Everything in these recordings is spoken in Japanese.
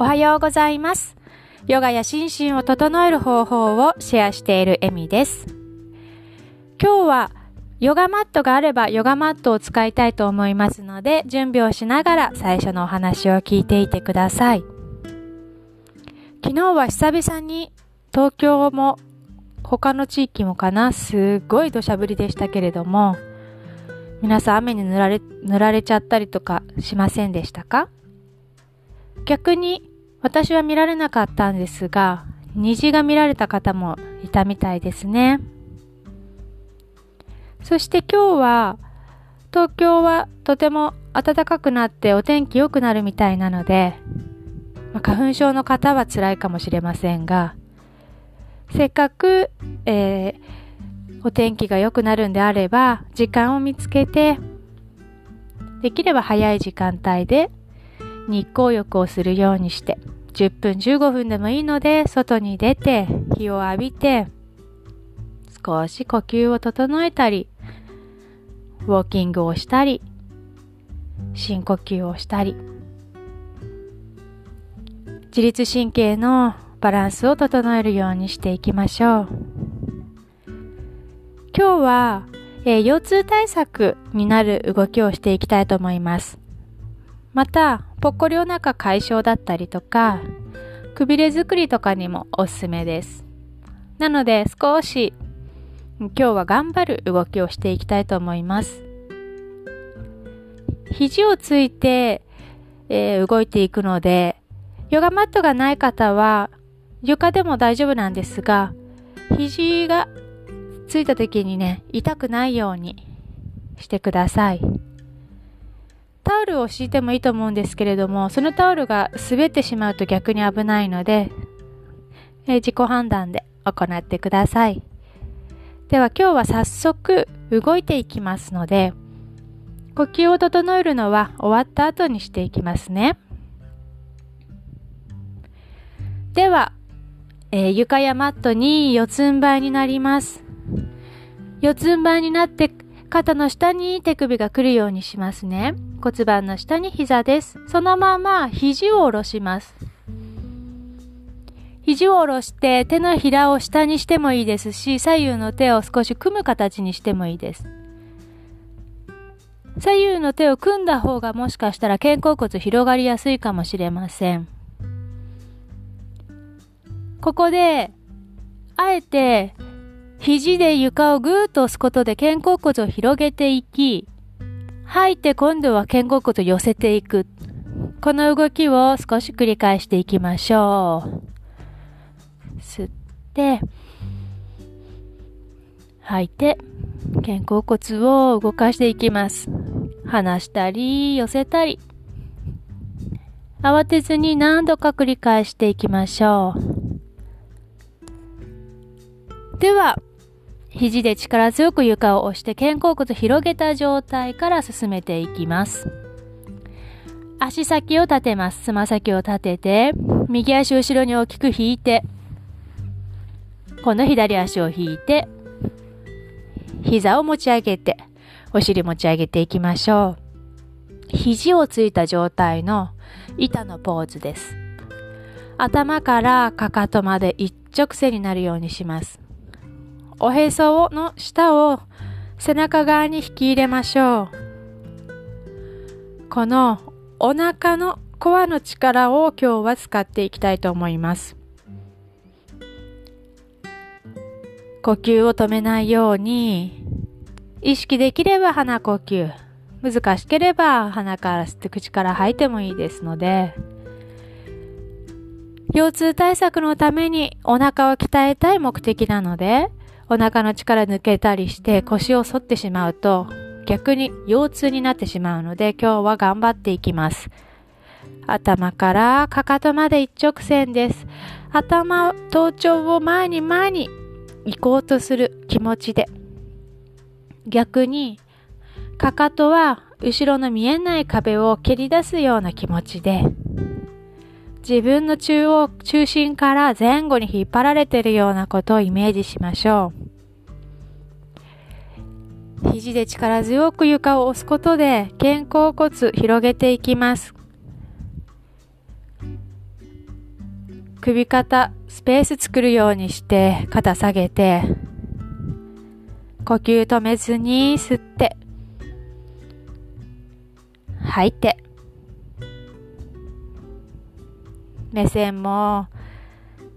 おはようございます。ヨガや心身を整える方法をシェアしているエミです。今日はヨガマットがあればヨガマットを使いたいと思いますので、準備をしながら最初のお話を聞いていてください。昨日は久々に東京も他の地域もかな、すごい土砂降りでしたけれども、皆さん雨に塗られ、塗られちゃったりとかしませんでしたか？逆に私は見られなかったんですが、虹が見られた方もいたみたいですね。そして今日は東京はとても暖かくなってお天気良くなるみたいなので、ま、花粉症の方は辛いかもしれませんが、せっかく、えー、お天気が良くなるんであれば、時間を見つけて、できれば早い時間帯で日光浴をするようにして、10分15分でもいいので、外に出て、日を浴びて、少し呼吸を整えたり、ウォーキングをしたり、深呼吸をしたり、自律神経のバランスを整えるようにしていきましょう。今日は、えー、腰痛対策になる動きをしていきたいと思います。また、ぽっこりお腹解消だったりとか、くびれ作りとかにもおすすめです。なので少し今日は頑張る動きをしていきたいと思います。肘をついて、えー、動いていくので、ヨガマットがない方は床でも大丈夫なんですが、肘がついた時にね、痛くないようにしてください。タオルを敷いてもいいと思うんですけれども、そのタオルが滑ってしまうと逆に危ないので、えー、自己判断で行ってください。では今日は早速動いていきますので、呼吸を整えるのは終わった後にしていきますね。では、えー、床やマットに四つん這いになります。四つん這いになって肩の下に手首が来るようにしますね。骨盤の下に膝です。そのまま肘を下ろします。肘を下ろして手のひらを下にしてもいいですし、左右の手を少し組む形にしてもいいです。左右の手を組んだ方がもしかしたら肩甲骨広がりやすいかもしれません。ここで、あえて肘で床をぐーっと押すことで肩甲骨を広げていき、吐いて今度は肩甲骨を寄せていく。この動きを少し繰り返していきましょう。吸って、吐いて、肩甲骨を動かしていきます。離したり、寄せたり。慌てずに何度か繰り返していきましょう。では、肘で力強く床を押して肩甲骨広げた状態から進めていきます。足先を立てます。つま先を立てて、右足後ろに大きく引いて、今度左足を引いて、膝を持ち上げて、お尻持ち上げていきましょう。肘をついた状態の板のポーズです。頭からかかとまで一直線になるようにします。おへその下を背中側に引き入れましょう。このお腹のコアの力を今日は使っていきたいと思います。呼吸を止めないように意識できれば鼻呼吸難しければ鼻から吸って口から吐いてもいいですので腰痛対策のためにお腹を鍛えたい目的なのでお腹の力抜けたりして腰を反ってしまうと逆に腰痛になってしまうので今日は頑張っていきます。頭からかかとまで一直線です。頭、頭頂を前に前に行こうとする気持ちで。逆に、かかとは後ろの見えない壁を蹴り出すような気持ちで、自分の中央、中心から前後に引っ張られているようなことをイメージしましょう。肘で力強く床を押すことで肩甲骨広げていきます。首肩、スペース作るようにして肩下げて、呼吸止めずに吸って、吐いて、目線も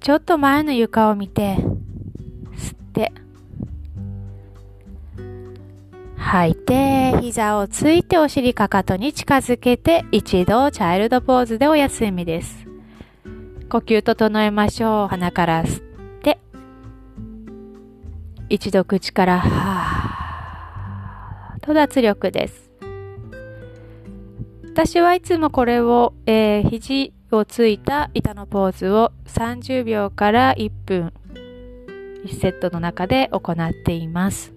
ちょっと前の床を見て、吸って、吐いて、膝をついてお尻かかとに近づけて、一度チャイルドポーズでお休みです。呼吸整えましょう。鼻から吸って、一度口から、はーと脱力です。私はいつもこれを、えー、肘をついた板のポーズを30秒から1分1セットの中で行っています。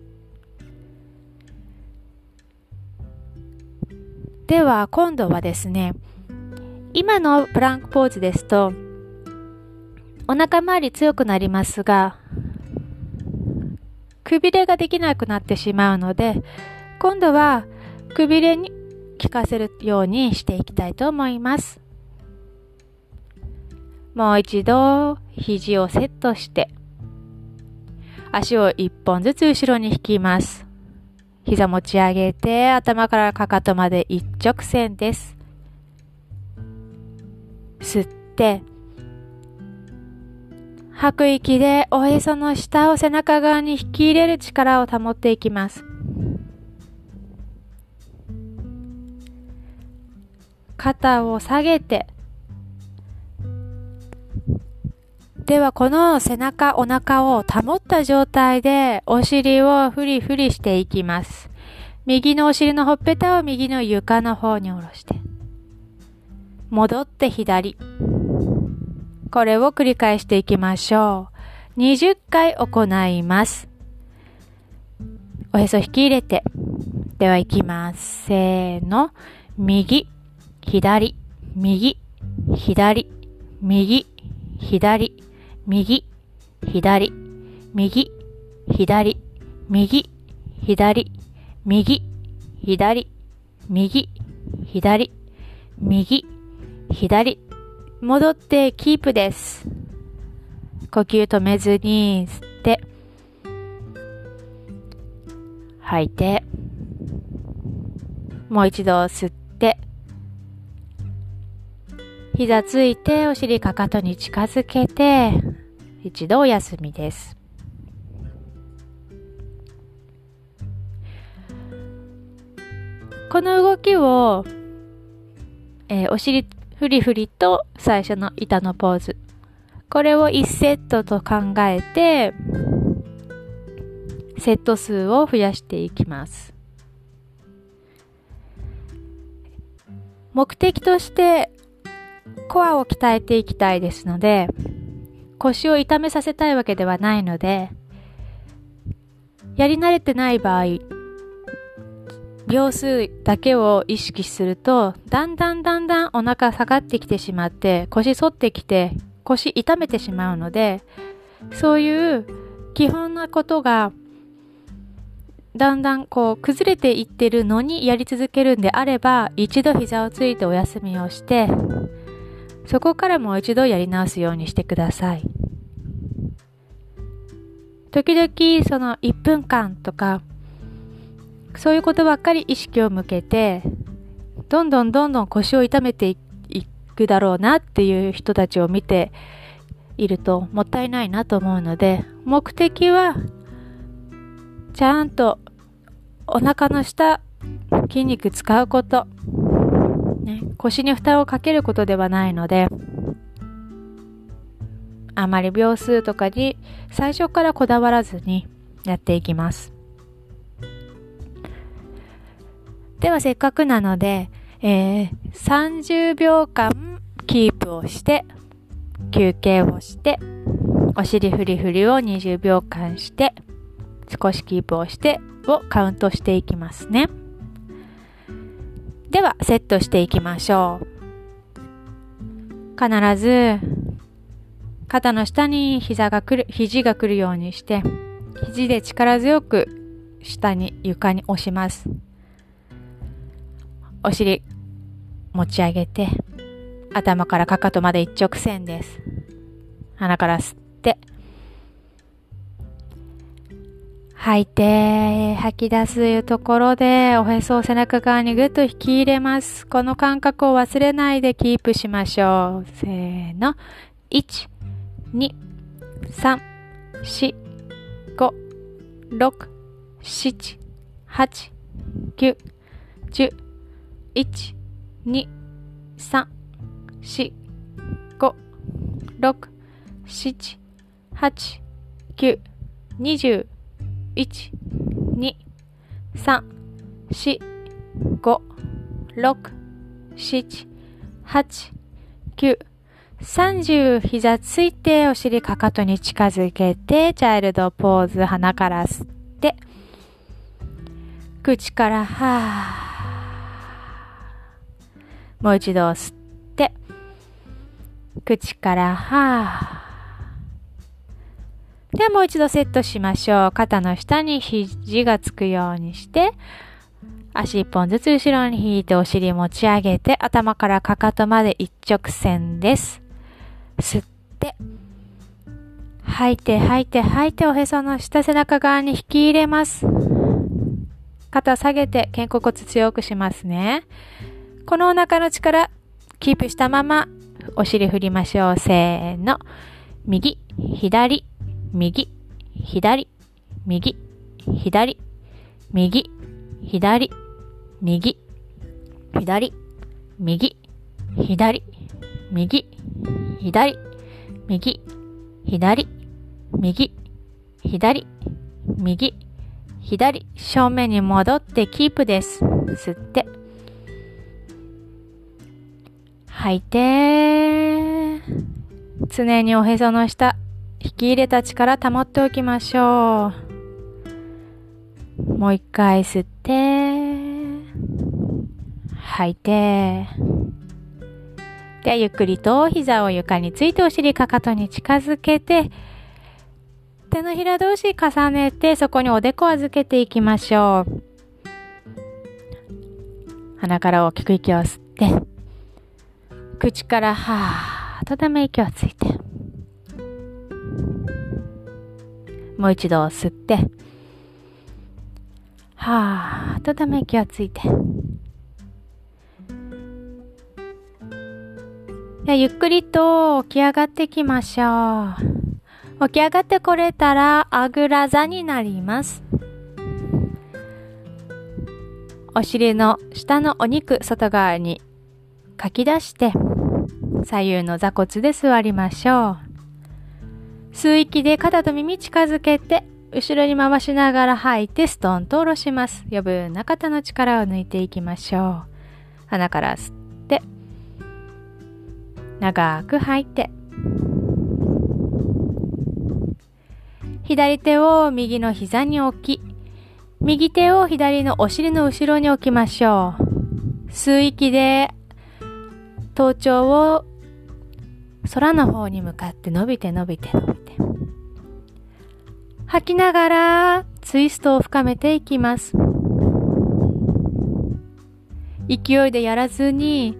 では今度はですね、今のプランクポーズですと、お腹周り強くなりますが、くびれができなくなってしまうので、今度はくびれに効かせるようにしていきたいと思います。もう一度肘をセットして、足を一本ずつ後ろに引きます。膝持ち上げて、頭からかかとまで一直線です。吸って、吐く息でおへその下を背中側に引き入れる力を保っていきます。肩を下げて、ではこの背中、お腹を保った状態でお尻をフリフリしていきます。右のお尻のほっぺたを右の床の方に下ろして。戻って左。これを繰り返していきましょう。20回行います。おへそ引き入れて。では行きます。せーの。右、左、右、左、右、左、右、左、右、左、右、左、右、左、右、左、右、左、戻ってキープです。呼吸止めずに吸って、吐いて、もう一度吸って、膝ついてお尻かかとに近づけて、一度お休みです。この動きを、えー、お尻フリフリと最初の板のポーズ。これを1セットと考えて、セット数を増やしていきます。目的としてコアを鍛えていきたいですので、腰を痛めさせたいわけではないので、やり慣れてない場合、秒数だけを意識すると、だんだんだんだんお腹下がってきてしまって、腰反ってきて、腰痛めてしまうので、そういう基本なことが、だんだんこう崩れていってるのにやり続けるんであれば、一度膝をついてお休みをして、そこからもう一度やり直すようにしてください。時々その1分間とか、そういうことばっかり意識を向けて、どんどんどんどん腰を痛めていくだろうなっていう人たちを見ているともったいないなと思うので、目的は、ちゃんとお腹の下、筋肉使うこと。ね、腰に負担をかけることではないので、あまり秒数とかに最初からこだわらずにやっていきます。ではせっかくなので、えー、30秒間キープをして、休憩をして、お尻フリフリを20秒間して、少しキープをしてをカウントしていきますね。では、セットしていきましょう。必ず、肩の下に膝が来る、肘が来るようにして、肘で力強く下に床に押します。お尻持ち上げて、頭からかかとまで一直線です。鼻から吸っ吐いて、吐き出すところで、おへそを背中側にぐっと引き入れます。この感覚を忘れないでキープしましょう。せーの。1、2、3、4、5、6、7、8、9、10、1、2、3、4、5、6、7、8、9、20、1、2、3、4、5、6、7、8、9、30膝ついてお尻かかとに近づけてチャイルドポーズ鼻から吸って口からはーもう一度吸って口からはではもう一度セットしましょう肩の下に肘がつくようにして足一本ずつ後ろに引いてお尻持ち上げて頭からかかとまで一直線です。吸って、吐いて吐いて吐いておへその下背中側に引き入れます。肩下げて肩甲骨強くしますね。このお腹の力、キープしたまま、お尻振りましょう。せーの。右、左、右、左、右、左、右、左、右、左、右、左、右、左、右、左、右、左、右、左、正面に戻ってキープです。吸って。吐いて。常におへその下、引き入れた力保っておきましょう。もう一回吸って。吐いて。で、ゆっくりと膝を床についてお尻かかとに近づけて、手のひら同士重ねて、そこにおでこを預けていきましょう。鼻から大きく息を吸って、口からはーっとため息をついて、もう一度吸って、はーっとため息をついて、じゃゆっくりと起き上がってきましょう。起き上がってこれたら、あぐら座になります。お尻の下のお肉外側にかき出して、左右の座骨で座りましょう。吸う息で肩と耳近づけて、後ろに回しながら吐いてストンと下ろします。余分な肩の力を抜いていきましょう。鼻から吸って、長く吐いて左手を右の膝に置き右手を左のお尻の後ろに置きましょう吸う息で頭頂を空の方に向かって伸びて伸びて伸びて吐きながらツイストを深めていきます勢いでやらずに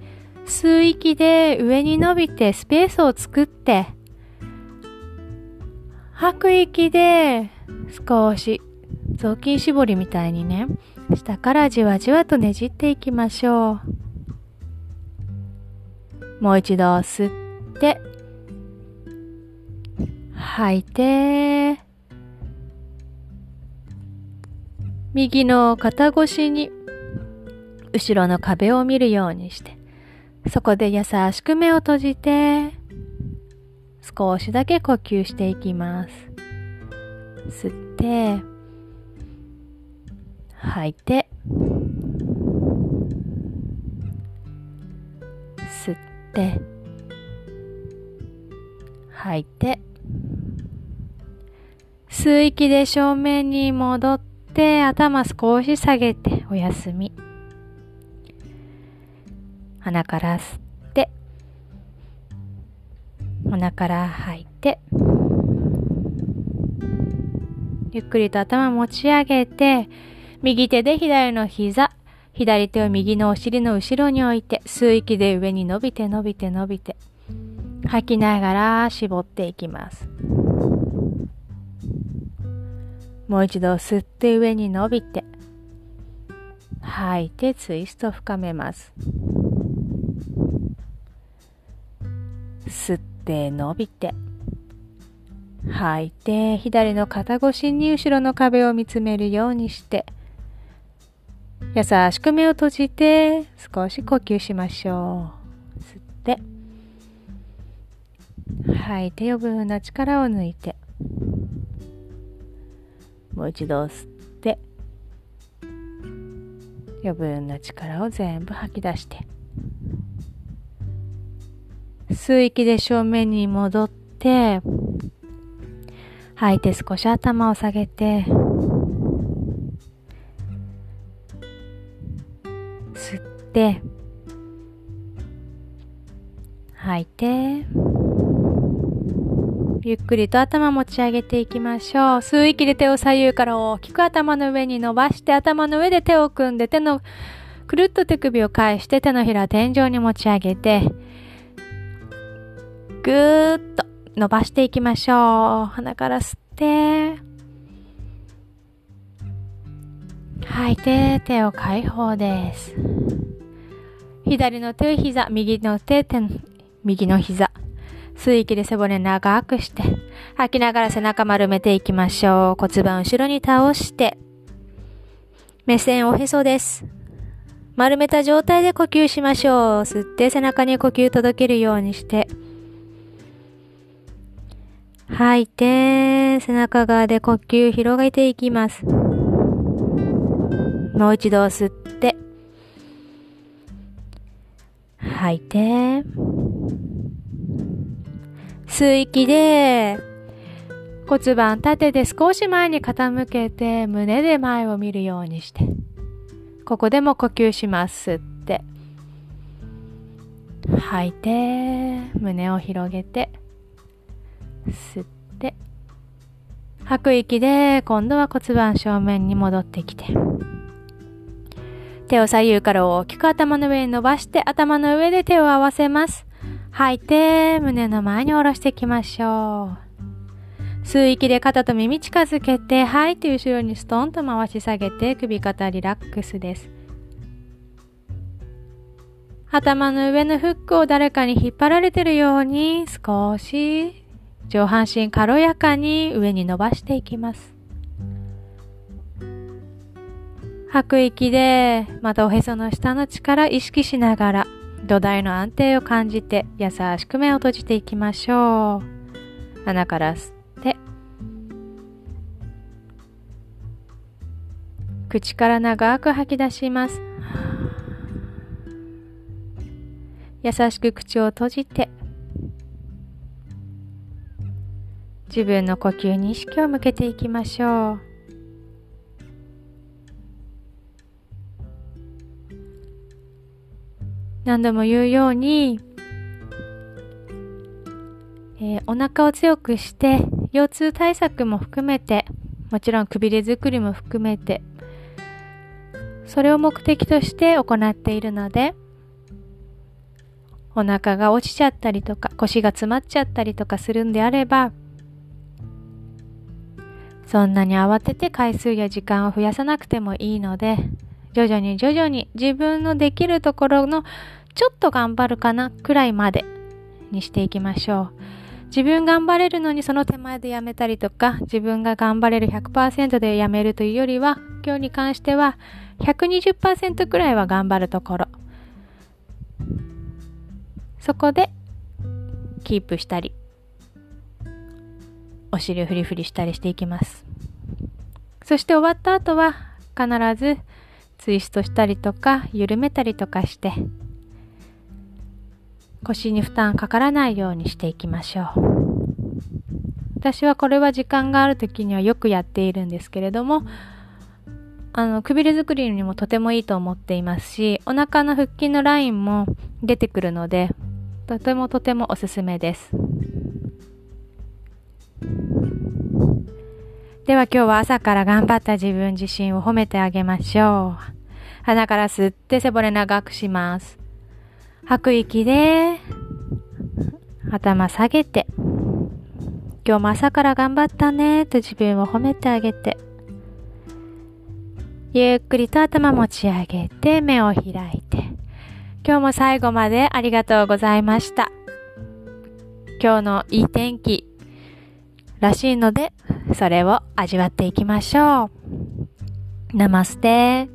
吸う息で上に伸びてスペースを作って、吐く息で少し雑巾絞りみたいにね、下からじわじわとねじっていきましょう。もう一度吸って、吐いて、右の肩越しに後ろの壁を見るようにして、そこで優しく目を閉じて、少しだけ呼吸していきます。吸って、吐いて、吸って、吐いて、吸う息で正面に戻って頭少し下げてお休み。鼻から吸って、鼻から吐いて、ゆっくりと頭持ち上げて、右手で左の膝、左手を右のお尻の後ろに置いて、吸う息で上に伸びて伸びて伸びて、吐きながら絞っていきます。もう一度吸って上に伸びて、吐いてツイスト深めます。吸って伸びて、吐いて左の肩越しに後ろの壁を見つめるようにして、優しく目を閉じて少し呼吸しましょう。吸って、吐いて余分な力を抜いて、もう一度吸って。余分な力を全部吐き出して。吸う息で正面に戻って。吐いて少し頭を下げて。吸って。吐いて。ゆっくりと頭持ち上げていきましょう。吸う息で手を左右から大きく頭の上に伸ばして、頭の上で手を組んで、手の、くるっと手首を返して手のひら天井に持ち上げて、ぐーっと伸ばしていきましょう。鼻から吸って、吐いて手を解放です。左の手膝、右の手、手右の膝。吸い息で背骨長くして、吐きながら背中丸めていきましょう。骨盤後ろに倒して、目線おへそです。丸めた状態で呼吸しましょう。吸って背中に呼吸届けるようにして、吐いて、背中側で呼吸広げていきます。もう一度吸って、吐いて、吸う息で、骨盤立てて少し前に傾けて胸で前を見るようにして、ここでも呼吸します。吸って、吐いて、胸を広げて、吸って、吐く息で今度は骨盤正面に戻ってきて、手を左右から大きく頭の上に伸ばして頭の上で手を合わせます。吐いて、胸の前に下ろしていきましょう。吸う息で肩と耳近づけて、吐いて後ろにストンと回し下げて、首肩リラックスです。頭の上のフックを誰かに引っ張られてるように、少し上半身軽やかに上に伸ばしていきます。吐く息で、またおへその下の力意識しながら、土台の安定を感じて優しく目を閉じていきましょう。鼻から吸って、口から長く吐き出します。優しく口を閉じて、自分の呼吸に意識を向けていきましょう。何度も言うように、えー、お腹を強くして、腰痛対策も含めて、もちろんくびれ作りも含めて、それを目的として行っているので、お腹が落ちちゃったりとか、腰が詰まっちゃったりとかするんであれば、そんなに慌てて回数や時間を増やさなくてもいいので、徐々に徐々に自分のできるところのちょっと頑張るかなくらいまでにしていきましょう。自分頑張れるのにその手前でやめたりとか、自分が頑張れる100%でやめるというよりは、今日に関しては120%くらいは頑張るところ。そこでキープしたり、お尻をフリフリしたりしていきます。そして終わった後は必ずツイストしたりとか緩めたりとかして腰に負担かからないようにしていきましょう。私はこれは時間がある時にはよくやっているんですけれども、あの、くびれ作りにもとてもいいと思っていますし、お腹の腹筋のラインも出てくるので、とてもとてもおすすめです。では今日は朝から頑張った自分自身を褒めてあげましょう。鼻から吸って背骨長くします。吐く息で、頭下げて、今日も朝から頑張ったねと自分を褒めてあげて、ゆっくりと頭持ち上げて目を開いて、今日も最後までありがとうございました。今日のいい天気らしいので、それを味わっていきましょう。ナマステ